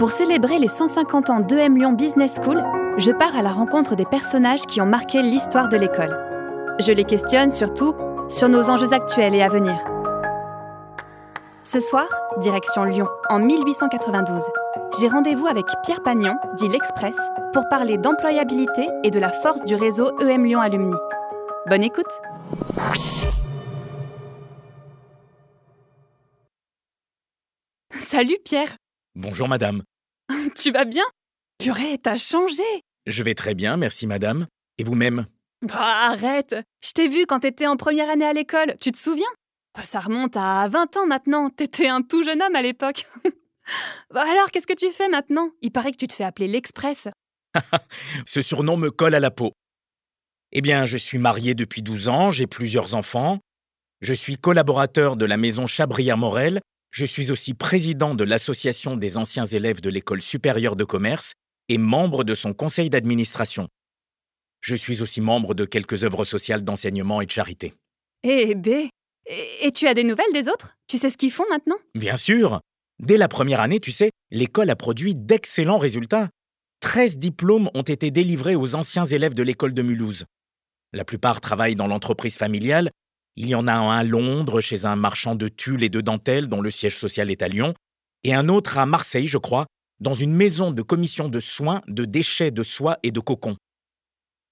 Pour célébrer les 150 ans d'EM Lyon Business School, je pars à la rencontre des personnages qui ont marqué l'histoire de l'école. Je les questionne surtout sur nos enjeux actuels et à venir. Ce soir, direction Lyon, en 1892. J'ai rendez-vous avec Pierre Pagnon, dit l'Express, pour parler d'employabilité et de la force du réseau EM Lyon Alumni. Bonne écoute Salut Pierre Bonjour madame. Tu vas bien? Purée, t'as changé Je vais très bien, merci madame. Et vous-même? Bah arrête Je t'ai vu quand t'étais en première année à l'école, tu te souviens? Bah, Ça remonte à 20 ans maintenant, t'étais un tout jeune homme à l'époque. bah alors, qu'est-ce que tu fais maintenant? Il paraît que tu te fais appeler l'Express. Ce surnom me colle à la peau. Eh bien, je suis marié depuis 12 ans, j'ai plusieurs enfants. Je suis collaborateur de la maison Chabrière-Morel. Je suis aussi président de l'association des anciens élèves de l'école supérieure de commerce et membre de son conseil d'administration. Je suis aussi membre de quelques œuvres sociales d'enseignement et de charité. Eh bé et, et tu as des nouvelles des autres? Tu sais ce qu'ils font maintenant? Bien sûr, dès la première année, tu sais, l'école a produit d'excellents résultats. 13 diplômes ont été délivrés aux anciens élèves de l'école de Mulhouse. La plupart travaillent dans l'entreprise familiale. Il y en a un à Londres, chez un marchand de tulle et de dentelles dont le siège social est à Lyon, et un autre à Marseille, je crois, dans une maison de commission de soins de déchets de soie et de cocon.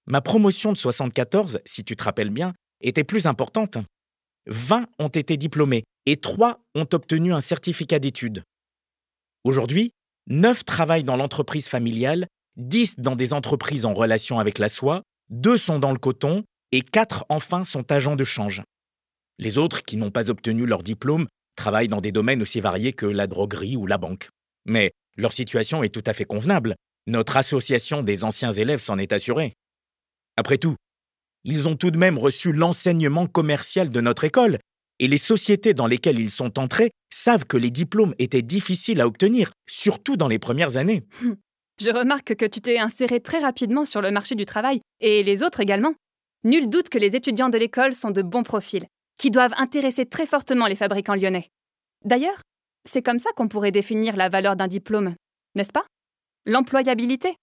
Ma promotion de 74, si tu te rappelles bien, était plus importante. 20 ont été diplômés et 3 ont obtenu un certificat d'études. Aujourd'hui, 9 travaillent dans l'entreprise familiale, 10 dans des entreprises en relation avec la soie, 2 sont dans le coton et 4 enfin sont agents de change. Les autres qui n'ont pas obtenu leur diplôme travaillent dans des domaines aussi variés que la droguerie ou la banque. Mais leur situation est tout à fait convenable. Notre association des anciens élèves s'en est assurée. Après tout, ils ont tout de même reçu l'enseignement commercial de notre école, et les sociétés dans lesquelles ils sont entrés savent que les diplômes étaient difficiles à obtenir, surtout dans les premières années. Je remarque que tu t'es inséré très rapidement sur le marché du travail, et les autres également. Nul doute que les étudiants de l'école sont de bons profils, qui doivent intéresser très fortement les fabricants lyonnais. D'ailleurs, c'est comme ça qu'on pourrait définir la valeur d'un diplôme, n'est-ce pas? L'employabilité.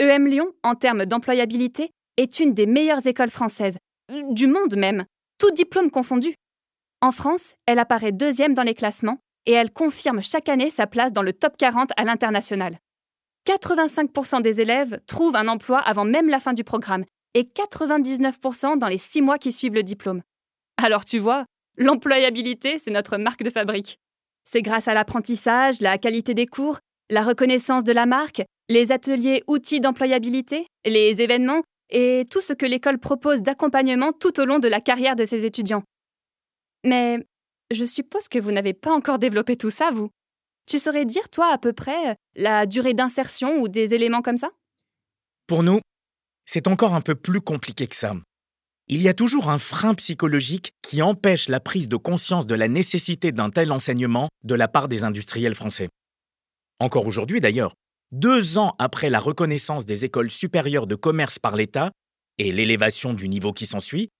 EM Lyon, en termes d'employabilité, est une des meilleures écoles françaises, du monde même, tout diplôme confondu. En France, elle apparaît deuxième dans les classements et elle confirme chaque année sa place dans le top 40 à l'international. 85% des élèves trouvent un emploi avant même la fin du programme et 99% dans les six mois qui suivent le diplôme. Alors tu vois, l'employabilité, c'est notre marque de fabrique. C'est grâce à l'apprentissage, la qualité des cours, la reconnaissance de la marque, les ateliers outils d'employabilité, les événements et tout ce que l'école propose d'accompagnement tout au long de la carrière de ses étudiants. Mais je suppose que vous n'avez pas encore développé tout ça, vous. Tu saurais dire, toi, à peu près, la durée d'insertion ou des éléments comme ça? Pour nous, c'est encore un peu plus compliqué que ça. Il y a toujours un frein psychologique qui empêche la prise de conscience de la nécessité d'un tel enseignement de la part des industriels français. Encore aujourd'hui d'ailleurs, deux ans après la reconnaissance des écoles supérieures de commerce par l'État et l'élévation du niveau qui s'ensuit,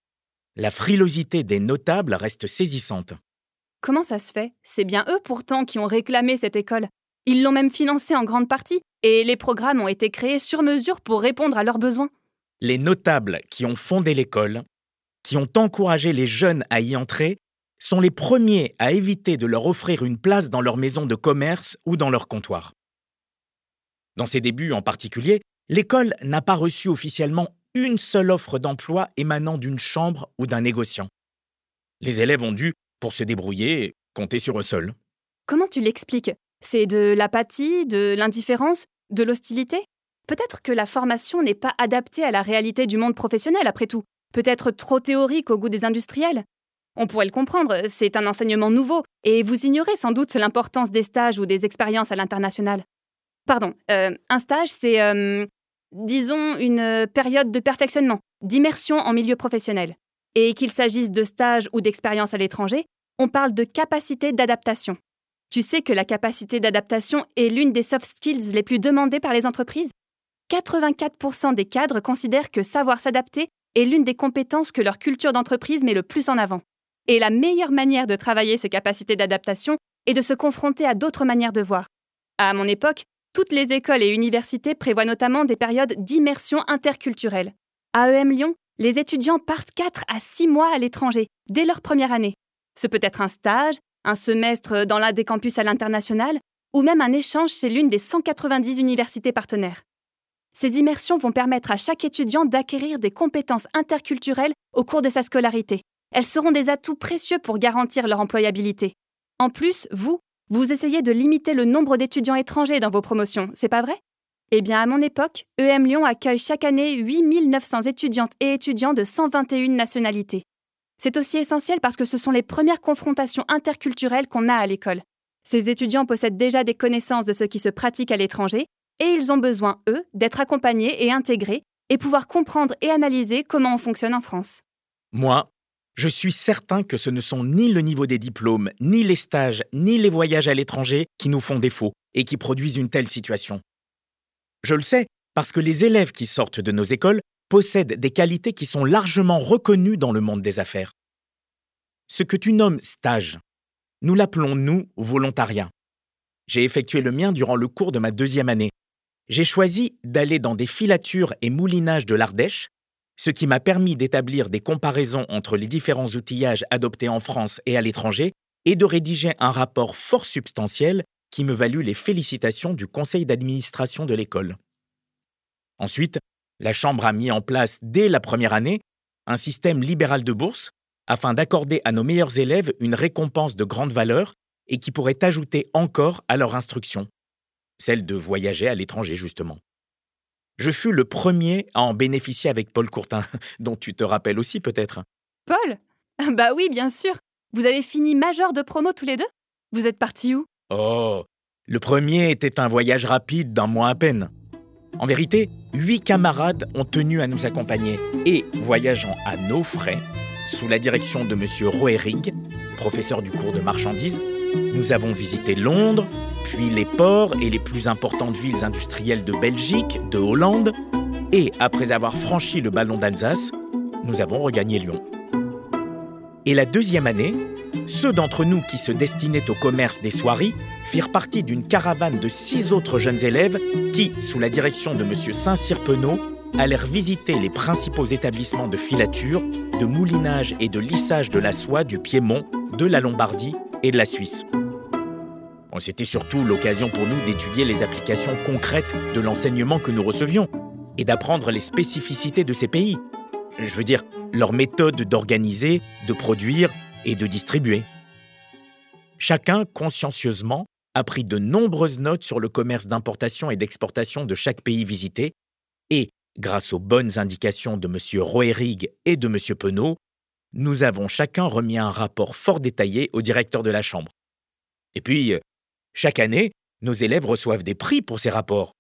la frilosité des notables reste saisissante. Comment ça se fait? C'est bien eux pourtant qui ont réclamé cette école. Ils l'ont même financée en grande partie, et les programmes ont été créés sur mesure pour répondre à leurs besoins. Les notables qui ont fondé l'école, qui ont encouragé les jeunes à y entrer, sont les premiers à éviter de leur offrir une place dans leur maison de commerce ou dans leur comptoir. Dans ses débuts en particulier, l'école n'a pas reçu officiellement une seule offre d'emploi émanant d'une chambre ou d'un négociant. Les élèves ont dû, pour se débrouiller, compter sur eux seuls. Comment tu l'expliques? C'est de l'apathie, de l'indifférence, de l'hostilité? Peut-être que la formation n'est pas adaptée à la réalité du monde professionnel, après tout. Peut-être trop théorique au goût des industriels. On pourrait le comprendre, c'est un enseignement nouveau, et vous ignorez sans doute l'importance des stages ou des expériences à l'international. Pardon, euh, un stage, c'est, euh, disons, une période de perfectionnement, d'immersion en milieu professionnel. Et qu'il s'agisse de stage ou d'expérience à l'étranger, on parle de capacité d'adaptation. Tu sais que la capacité d'adaptation est l'une des soft skills les plus demandées par les entreprises? 84% des cadres considèrent que savoir s'adapter est l'une des compétences que leur culture d'entreprise met le plus en avant. Et la meilleure manière de travailler ces capacités d'adaptation est de se confronter à d'autres manières de voir. À mon époque, toutes les écoles et universités prévoient notamment des périodes d'immersion interculturelle. À EM Lyon, les étudiants partent 4 à 6 mois à l'étranger, dès leur première année. Ce peut être un stage, un semestre dans l'un des campus à l'international, ou même un échange chez l'une des 190 universités partenaires. Ces immersions vont permettre à chaque étudiant d'acquérir des compétences interculturelles au cours de sa scolarité. Elles seront des atouts précieux pour garantir leur employabilité. En plus, vous, vous essayez de limiter le nombre d'étudiants étrangers dans vos promotions, c'est pas vrai? Eh bien, à mon époque, EM Lyon accueille chaque année 8900 étudiantes et étudiants de 121 nationalités. C'est aussi essentiel parce que ce sont les premières confrontations interculturelles qu'on a à l'école. Ces étudiants possèdent déjà des connaissances de ce qui se pratique à l'étranger, et ils ont besoin, eux, d'être accompagnés et intégrés, et pouvoir comprendre et analyser comment on fonctionne en France. Moi, je suis certain que ce ne sont ni le niveau des diplômes, ni les stages, ni les voyages à l'étranger qui nous font défaut et qui produisent une telle situation. Je le sais parce que les élèves qui sortent de nos écoles possèdent des qualités qui sont largement reconnues dans le monde des affaires. Ce que tu nommes stage, nous l'appelons, nous, volontariat. J'ai effectué le mien durant le cours de ma deuxième année. J'ai choisi d'aller dans des filatures et moulinages de l'Ardèche, ce qui m'a permis d'établir des comparaisons entre les différents outillages adoptés en France et à l'étranger et de rédiger un rapport fort substantiel qui me valut les félicitations du conseil d'administration de l'école. Ensuite, la Chambre a mis en place dès la première année un système libéral de bourse afin d'accorder à nos meilleurs élèves une récompense de grande valeur et qui pourrait ajouter encore à leur instruction, celle de voyager à l'étranger justement. Je fus le premier à en bénéficier avec Paul Courtin, dont tu te rappelles aussi peut-être. Paul? Bah oui, bien sûr. Vous avez fini major de promo tous les deux? Vous êtes partis où? Oh Le premier était un voyage rapide d'un mois à peine. En vérité, huit camarades ont tenu à nous accompagner et, voyageant à nos frais, sous la direction de M. Roerig, professeur du cours de marchandises, nous avons visité Londres, puis les ports et les plus importantes villes industrielles de Belgique, de Hollande, et après avoir franchi le ballon d'Alsace, nous avons regagné Lyon. Et la deuxième année, ceux d'entre nous qui se destinaient au commerce des soieries firent partie d'une caravane de six autres jeunes élèves qui, sous la direction de M. Saint-Cyr-Penaud, allèrent visiter les principaux établissements de filature, de moulinage et de lissage de la soie du Piémont, de la Lombardie et de la Suisse. C'était surtout l'occasion pour nous d'étudier les applications concrètes de l'enseignement que nous recevions et d'apprendre les spécificités de ces pays. Je veux dire, leur méthode d'organiser, de produire et de distribuer. Chacun, consciencieusement, a pris de nombreuses notes sur le commerce d'importation et d'exportation de chaque pays visité, et, grâce aux bonnes indications de M. Roerig et de M. Penaud, nous avons chacun remis un rapport fort détaillé au directeur de la Chambre. Et puis, chaque année, nos élèves reçoivent des prix pour ces rapports.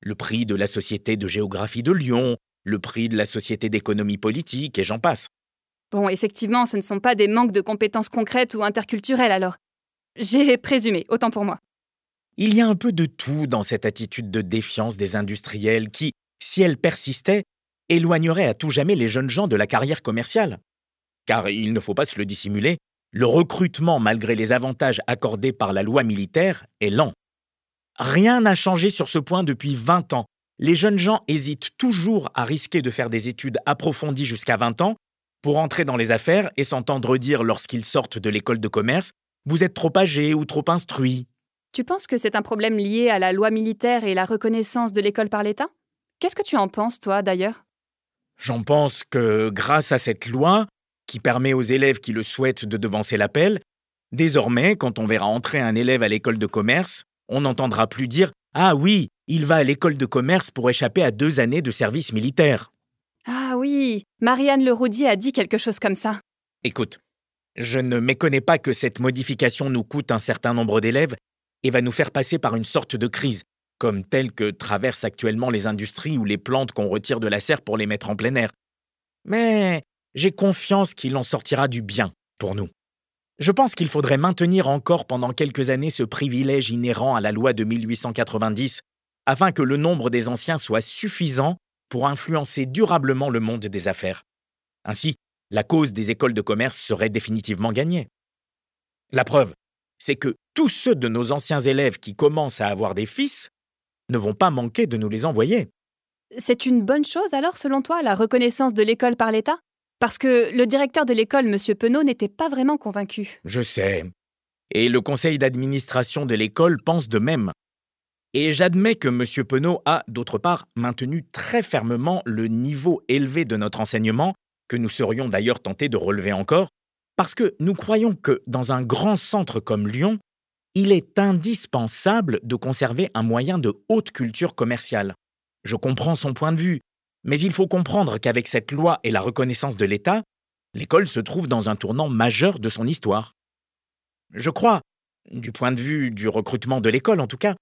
Le prix de la Société de géographie de Lyon, le prix de la Société d'économie politique, et j'en passe. Bon, effectivement, ce ne sont pas des manques de compétences concrètes ou interculturelles alors. J'ai présumé, autant pour moi. Il y a un peu de tout dans cette attitude de défiance des industriels qui, si elle persistait, éloignerait à tout jamais les jeunes gens de la carrière commerciale. Car il ne faut pas se le dissimuler, le recrutement, malgré les avantages accordés par la loi militaire, est lent. Rien n'a changé sur ce point depuis 20 ans. Les jeunes gens hésitent toujours à risquer de faire des études approfondies jusqu'à 20 ans pour entrer dans les affaires et s'entendre dire lorsqu'ils sortent de l'école de commerce Vous êtes trop âgé ou trop instruit. Tu penses que c'est un problème lié à la loi militaire et la reconnaissance de l'école par l'État? Qu'est-ce que tu en penses, toi, d'ailleurs? J'en pense que grâce à cette loi, qui permet aux élèves qui le souhaitent de devancer l'appel, désormais, quand on verra entrer un élève à l'école de commerce, on n'entendra plus dire Ah oui, il va à l'école de commerce pour échapper à deux années de service militaire. Ah oui, Marianne Leroudier a dit quelque chose comme ça. Écoute, je ne méconnais pas que cette modification nous coûte un certain nombre d'élèves et va nous faire passer par une sorte de crise, comme telle que traversent actuellement les industries ou les plantes qu'on retire de la serre pour les mettre en plein air. Mais j'ai confiance qu'il en sortira du bien pour nous. Je pense qu'il faudrait maintenir encore pendant quelques années ce privilège inhérent à la loi de 1890, afin que le nombre des anciens soit suffisant pour influencer durablement le monde des affaires. Ainsi, la cause des écoles de commerce serait définitivement gagnée. La preuve, c'est que tous ceux de nos anciens élèves qui commencent à avoir des fils ne vont pas manquer de nous les envoyer. C'est une bonne chose alors, selon toi, la reconnaissance de l'école par l'État? Parce que le directeur de l'école, M. Penaud, n'était pas vraiment convaincu. Je sais. Et le conseil d'administration de l'école pense de même. Et j'admets que M. Penaud a, d'autre part, maintenu très fermement le niveau élevé de notre enseignement, que nous serions d'ailleurs tentés de relever encore, parce que nous croyons que, dans un grand centre comme Lyon, il est indispensable de conserver un moyen de haute culture commerciale. Je comprends son point de vue, mais il faut comprendre qu'avec cette loi et la reconnaissance de l'État, l'école se trouve dans un tournant majeur de son histoire. Je crois, du point de vue du recrutement de l'école en tout cas,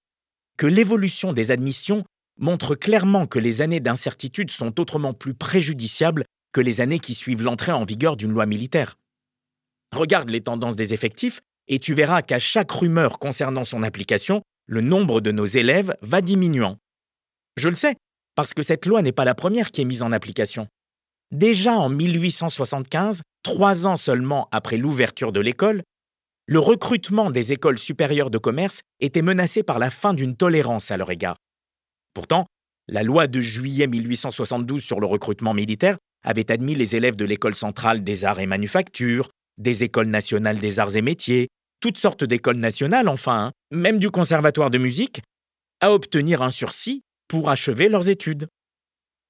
que l'évolution des admissions montre clairement que les années d'incertitude sont autrement plus préjudiciables que les années qui suivent l'entrée en vigueur d'une loi militaire. Regarde les tendances des effectifs et tu verras qu'à chaque rumeur concernant son application, le nombre de nos élèves va diminuant. Je le sais, parce que cette loi n'est pas la première qui est mise en application. Déjà en 1875, trois ans seulement après l'ouverture de l'école, le recrutement des écoles supérieures de commerce était menacé par la fin d'une tolérance à leur égard. Pourtant, la loi de juillet 1872 sur le recrutement militaire avait admis les élèves de l'école centrale des arts et manufactures, des écoles nationales des arts et métiers, toutes sortes d'écoles nationales enfin, hein, même du conservatoire de musique, à obtenir un sursis pour achever leurs études.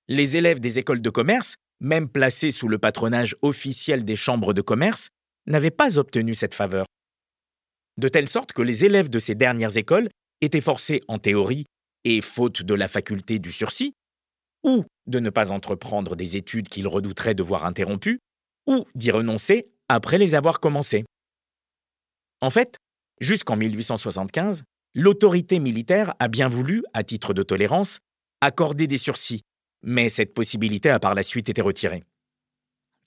Les élèves des écoles de commerce, même placés sous le patronage officiel des chambres de commerce, n'avaient pas obtenu cette faveur. De telle sorte que les élèves de ces dernières écoles étaient forcés, en théorie, et faute de la faculté du sursis, ou de ne pas entreprendre des études qu'ils redouteraient de voir interrompues, ou d'y renoncer après les avoir commencées. En fait, jusqu'en 1875, l'autorité militaire a bien voulu, à titre de tolérance, accorder des sursis, mais cette possibilité a par la suite été retirée.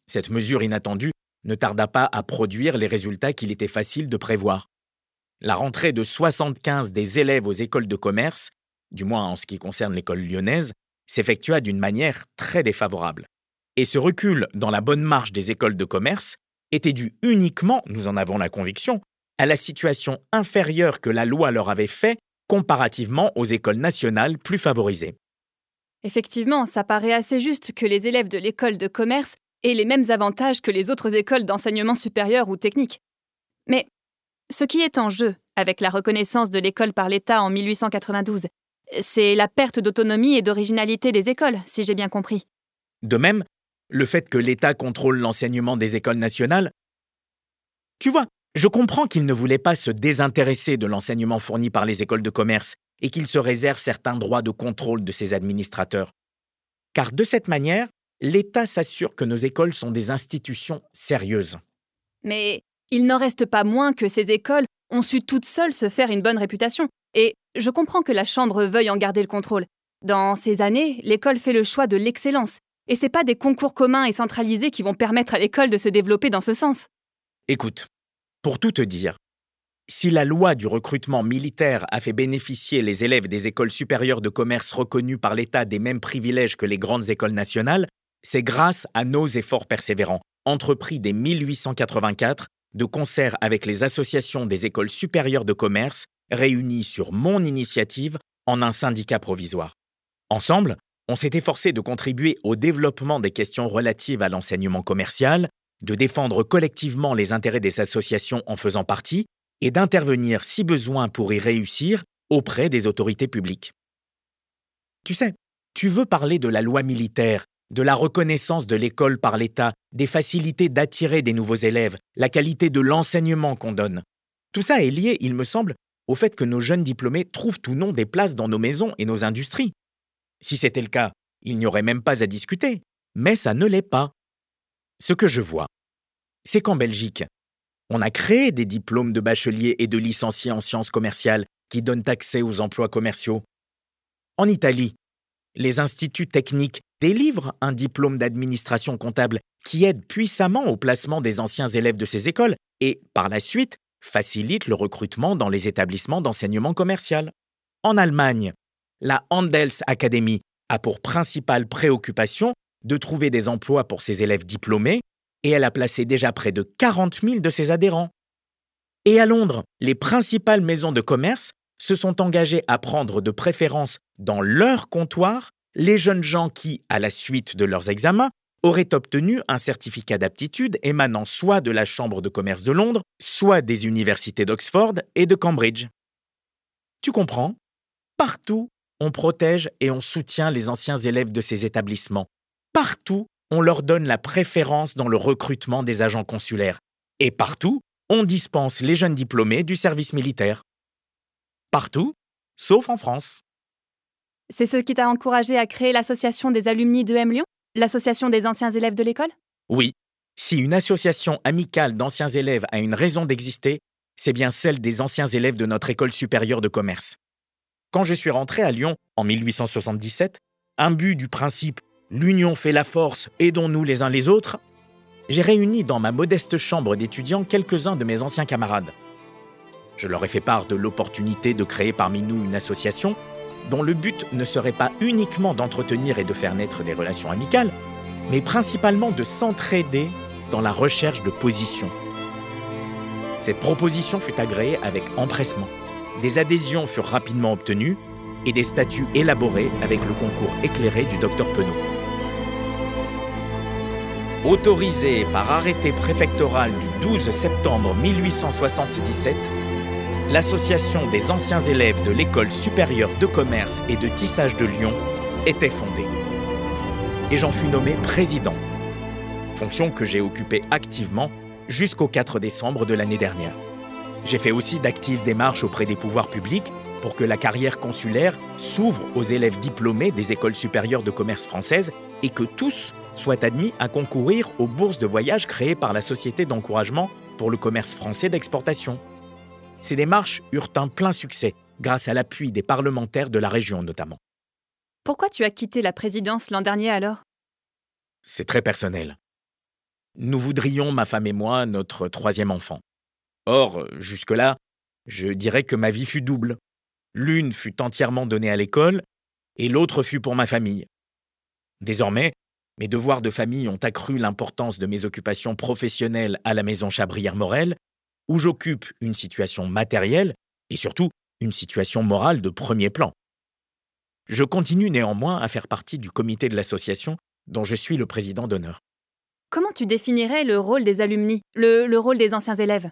Cette mesure inattendue ne tarda pas à produire les résultats qu'il était facile de prévoir. La rentrée de 75 des élèves aux écoles de commerce, du moins en ce qui concerne l'école lyonnaise, s'effectua d'une manière très défavorable. Et ce recul dans la bonne marche des écoles de commerce était dû uniquement, nous en avons la conviction, à la situation inférieure que la loi leur avait fait comparativement aux écoles nationales plus favorisées. Effectivement, ça paraît assez juste que les élèves de l'école de commerce aient les mêmes avantages que les autres écoles d'enseignement supérieur ou technique. Mais ce qui est en jeu avec la reconnaissance de l'école par l'État en 1892, c'est la perte d'autonomie et d'originalité des écoles, si j'ai bien compris. De même, le fait que l'État contrôle l'enseignement des écoles nationales. Tu vois, je comprends qu'il ne voulait pas se désintéresser de l'enseignement fourni par les écoles de commerce et qu'il se réserve certains droits de contrôle de ses administrateurs. Car de cette manière, l'État s'assure que nos écoles sont des institutions sérieuses. Mais il n'en reste pas moins que ces écoles ont su toutes seules se faire une bonne réputation. Et je comprends que la Chambre veuille en garder le contrôle. Dans ces années, l'école fait le choix de l'excellence. Et ce n'est pas des concours communs et centralisés qui vont permettre à l'école de se développer dans ce sens. Écoute, pour tout te dire, si la loi du recrutement militaire a fait bénéficier les élèves des écoles supérieures de commerce reconnues par l'État des mêmes privilèges que les grandes écoles nationales, c'est grâce à nos efforts persévérants, entrepris dès 1884, de concert avec les associations des écoles supérieures de commerce, réunies sur mon initiative en un syndicat provisoire. Ensemble, on s'est efforcé de contribuer au développement des questions relatives à l'enseignement commercial, de défendre collectivement les intérêts des associations en faisant partie, et d'intervenir si besoin pour y réussir auprès des autorités publiques. Tu sais, tu veux parler de la loi militaire, de la reconnaissance de l'école par l'État, des facilités d'attirer des nouveaux élèves, la qualité de l'enseignement qu'on donne. Tout ça est lié, il me semble, au fait que nos jeunes diplômés trouvent ou non des places dans nos maisons et nos industries. Si c'était le cas, il n'y aurait même pas à discuter, mais ça ne l'est pas. Ce que je vois, c'est qu'en Belgique, on a créé des diplômes de bachelier et de licenciés en sciences commerciales qui donnent accès aux emplois commerciaux. En Italie, les instituts techniques délivrent un diplôme d'administration comptable qui aide puissamment au placement des anciens élèves de ces écoles et, par la suite, facilite le recrutement dans les établissements d'enseignement commercial. En Allemagne, la Handelsakademie a pour principale préoccupation de trouver des emplois pour ses élèves diplômés et elle a placé déjà près de 40 000 de ses adhérents. Et à Londres, les principales maisons de commerce se sont engagées à prendre de préférence dans leur comptoir les jeunes gens qui, à la suite de leurs examens, auraient obtenu un certificat d'aptitude émanant soit de la Chambre de commerce de Londres, soit des universités d'Oxford et de Cambridge. Tu comprends? Partout, on protège et on soutient les anciens élèves de ces établissements. Partout, on leur donne la préférence dans le recrutement des agents consulaires. Et partout, on dispense les jeunes diplômés du service militaire. Partout, sauf en France. C'est ce qui t'a encouragé à créer l'association des alumni de M Lyon? L'association des anciens élèves de l'école? Oui. Si une association amicale d'anciens élèves a une raison d'exister, c'est bien celle des anciens élèves de notre école supérieure de commerce. Quand je suis rentré à Lyon en 1877, imbu du principe L'union fait la force, aidons-nous les uns les autres, j'ai réuni dans ma modeste chambre d'étudiants quelques-uns de mes anciens camarades. Je leur ai fait part de l'opportunité de créer parmi nous une association dont le but ne serait pas uniquement d'entretenir et de faire naître des relations amicales, mais principalement de s'entraider dans la recherche de positions. Cette proposition fut agréée avec empressement. Des adhésions furent rapidement obtenues et des statuts élaborés avec le concours éclairé du docteur Penaud. Autorisé par arrêté préfectoral du 12 septembre 1877, l'Association des anciens élèves de l'École supérieure de commerce et de tissage de Lyon était fondée. Et j'en fus nommé président, fonction que j'ai occupée activement jusqu'au 4 décembre de l'année dernière. J'ai fait aussi d'actives démarches auprès des pouvoirs publics pour que la carrière consulaire s'ouvre aux élèves diplômés des écoles supérieures de commerce françaises et que tous soient admis à concourir aux bourses de voyage créées par la Société d'encouragement pour le commerce français d'exportation. Ces démarches eurent un plein succès, grâce à l'appui des parlementaires de la région notamment. Pourquoi tu as quitté la présidence l'an dernier alors? C'est très personnel. Nous voudrions, ma femme et moi, notre troisième enfant. Or, jusque-là, je dirais que ma vie fut double. L'une fut entièrement donnée à l'école, et l'autre fut pour ma famille. Désormais, mes devoirs de famille ont accru l'importance de mes occupations professionnelles à la maison Chabrière-Morel où j'occupe une situation matérielle et surtout une situation morale de premier plan. Je continue néanmoins à faire partie du comité de l'association dont je suis le président d'honneur. Comment tu définirais le rôle des alumni, le, le rôle des anciens élèves?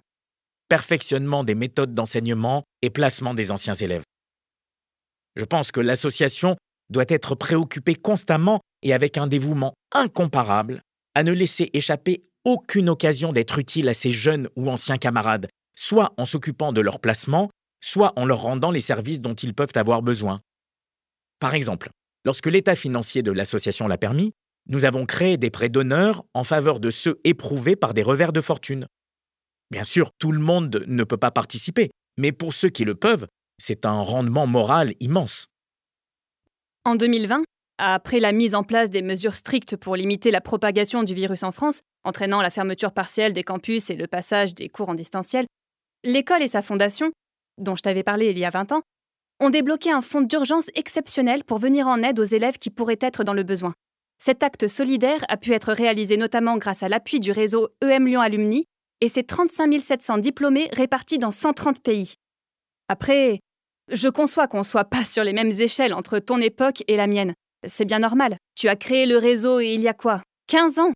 Perfectionnement des méthodes d'enseignement et placement des anciens élèves. Je pense que l'association doit être préoccupée constamment et avec un dévouement incomparable à ne laisser échapper aucune occasion d'être utile à ces jeunes ou anciens camarades, soit en s'occupant de leur placement, soit en leur rendant les services dont ils peuvent avoir besoin. Par exemple, lorsque l'état financier de l'association l'a permis, nous avons créé des prêts d'honneur en faveur de ceux éprouvés par des revers de fortune. Bien sûr, tout le monde ne peut pas participer, mais pour ceux qui le peuvent, c'est un rendement moral immense. En 2020, après la mise en place des mesures strictes pour limiter la propagation du virus en France, entraînant la fermeture partielle des campus et le passage des cours en distanciel, l'école et sa fondation, dont je t'avais parlé il y a 20 ans, ont débloqué un fonds d'urgence exceptionnel pour venir en aide aux élèves qui pourraient être dans le besoin. Cet acte solidaire a pu être réalisé notamment grâce à l'appui du réseau EM Lyon Alumni et ses 35 700 diplômés répartis dans 130 pays. Après, je conçois qu'on soit pas sur les mêmes échelles entre ton époque et la mienne. C'est bien normal. Tu as créé le réseau il y a quoi? 15 ans?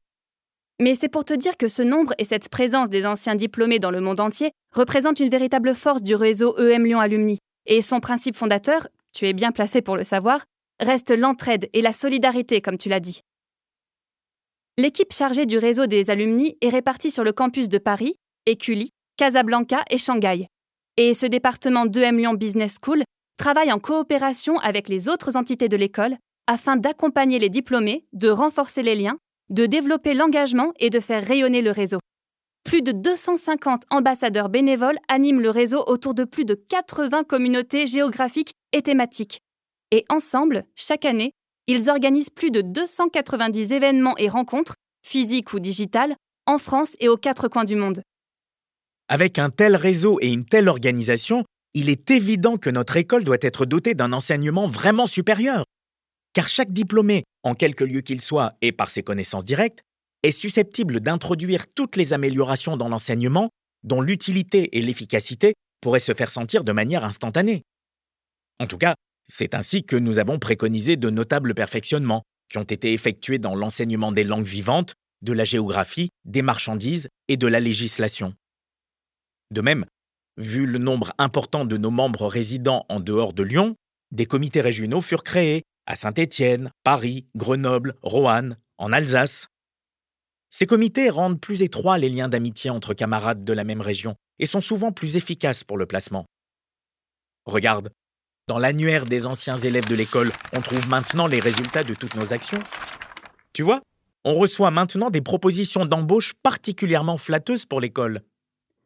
Mais c'est pour te dire que ce nombre et cette présence des anciens diplômés dans le monde entier représentent une véritable force du réseau EM Lyon Alumni. Et son principe fondateur, tu es bien placé pour le savoir, reste l'entraide et la solidarité, comme tu l'as dit. L'équipe chargée du réseau des alumni est répartie sur le campus de Paris, Écully, Casablanca et Shanghai. Et ce département d'EM Lyon Business School travaille en coopération avec les autres entités de l'école afin d'accompagner les diplômés, de renforcer les liens, de développer l'engagement et de faire rayonner le réseau. Plus de 250 ambassadeurs bénévoles animent le réseau autour de plus de 80 communautés géographiques et thématiques. Et ensemble, chaque année, ils organisent plus de 290 événements et rencontres, physiques ou digitales, en France et aux quatre coins du monde. Avec un tel réseau et une telle organisation, il est évident que notre école doit être dotée d'un enseignement vraiment supérieur car chaque diplômé, en quelque lieu qu'il soit et par ses connaissances directes, est susceptible d'introduire toutes les améliorations dans l'enseignement dont l'utilité et l'efficacité pourraient se faire sentir de manière instantanée. En tout cas, c'est ainsi que nous avons préconisé de notables perfectionnements qui ont été effectués dans l'enseignement des langues vivantes, de la géographie, des marchandises et de la législation. De même, vu le nombre important de nos membres résidant en dehors de Lyon, des comités régionaux furent créés à Saint-Étienne, Paris, Grenoble, Roanne, en Alsace. Ces comités rendent plus étroits les liens d'amitié entre camarades de la même région et sont souvent plus efficaces pour le placement. Regarde, dans l'annuaire des anciens élèves de l'école, on trouve maintenant les résultats de toutes nos actions. Tu vois, on reçoit maintenant des propositions d'embauche particulièrement flatteuses pour l'école.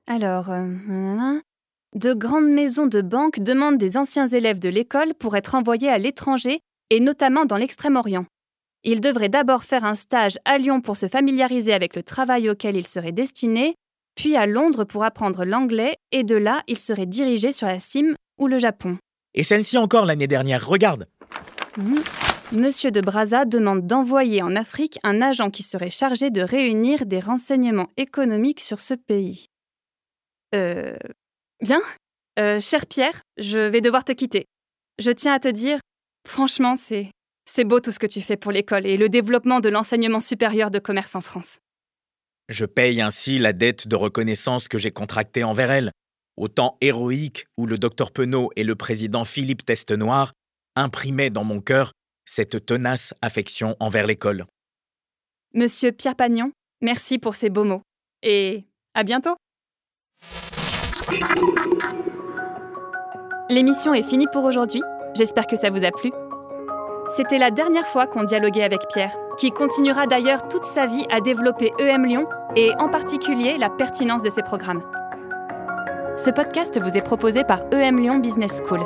Alors, euh, de grandes maisons de banque demandent des anciens élèves de l'école pour être envoyés à l'étranger et notamment dans l'Extrême-Orient. Ils devraient d'abord faire un stage à Lyon pour se familiariser avec le travail auquel ils seraient destinés, puis à Londres pour apprendre l'anglais, et de là, ils seraient dirigés sur la Cime ou le Japon. Et celle-ci encore l'année dernière, regarde. Mmh. Monsieur de Brazza demande d'envoyer en Afrique un agent qui serait chargé de réunir des renseignements économiques sur ce pays. Euh. Bien. Euh, cher Pierre, je vais devoir te quitter. Je tiens à te dire, franchement, c'est. C'est beau tout ce que tu fais pour l'école et le développement de l'enseignement supérieur de commerce en France. Je paye ainsi la dette de reconnaissance que j'ai contractée envers elle, au temps héroïque où le docteur Penaud et le président Philippe Testenoir imprimaient dans mon cœur cette tenace affection envers l'école. Monsieur Pierre Pagnon, merci pour ces beaux mots. Et à bientôt. L'émission est finie pour aujourd'hui. J'espère que ça vous a plu. C'était la dernière fois qu'on dialoguait avec Pierre, qui continuera d'ailleurs toute sa vie à développer EM Lyon et en particulier la pertinence de ses programmes. Ce podcast vous est proposé par EM Lyon Business School,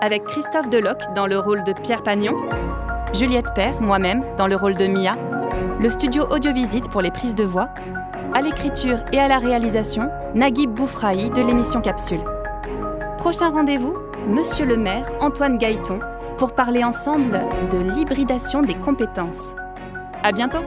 avec Christophe Deloc dans le rôle de Pierre Pagnon, Juliette Père, moi-même, dans le rôle de Mia, le studio Audiovisite pour les prises de voix, à l'écriture et à la réalisation, Naguib Boufraï de l'émission Capsule. Prochain rendez-vous, Monsieur le maire Antoine Gaëton pour parler ensemble de l'hybridation des compétences. À bientôt!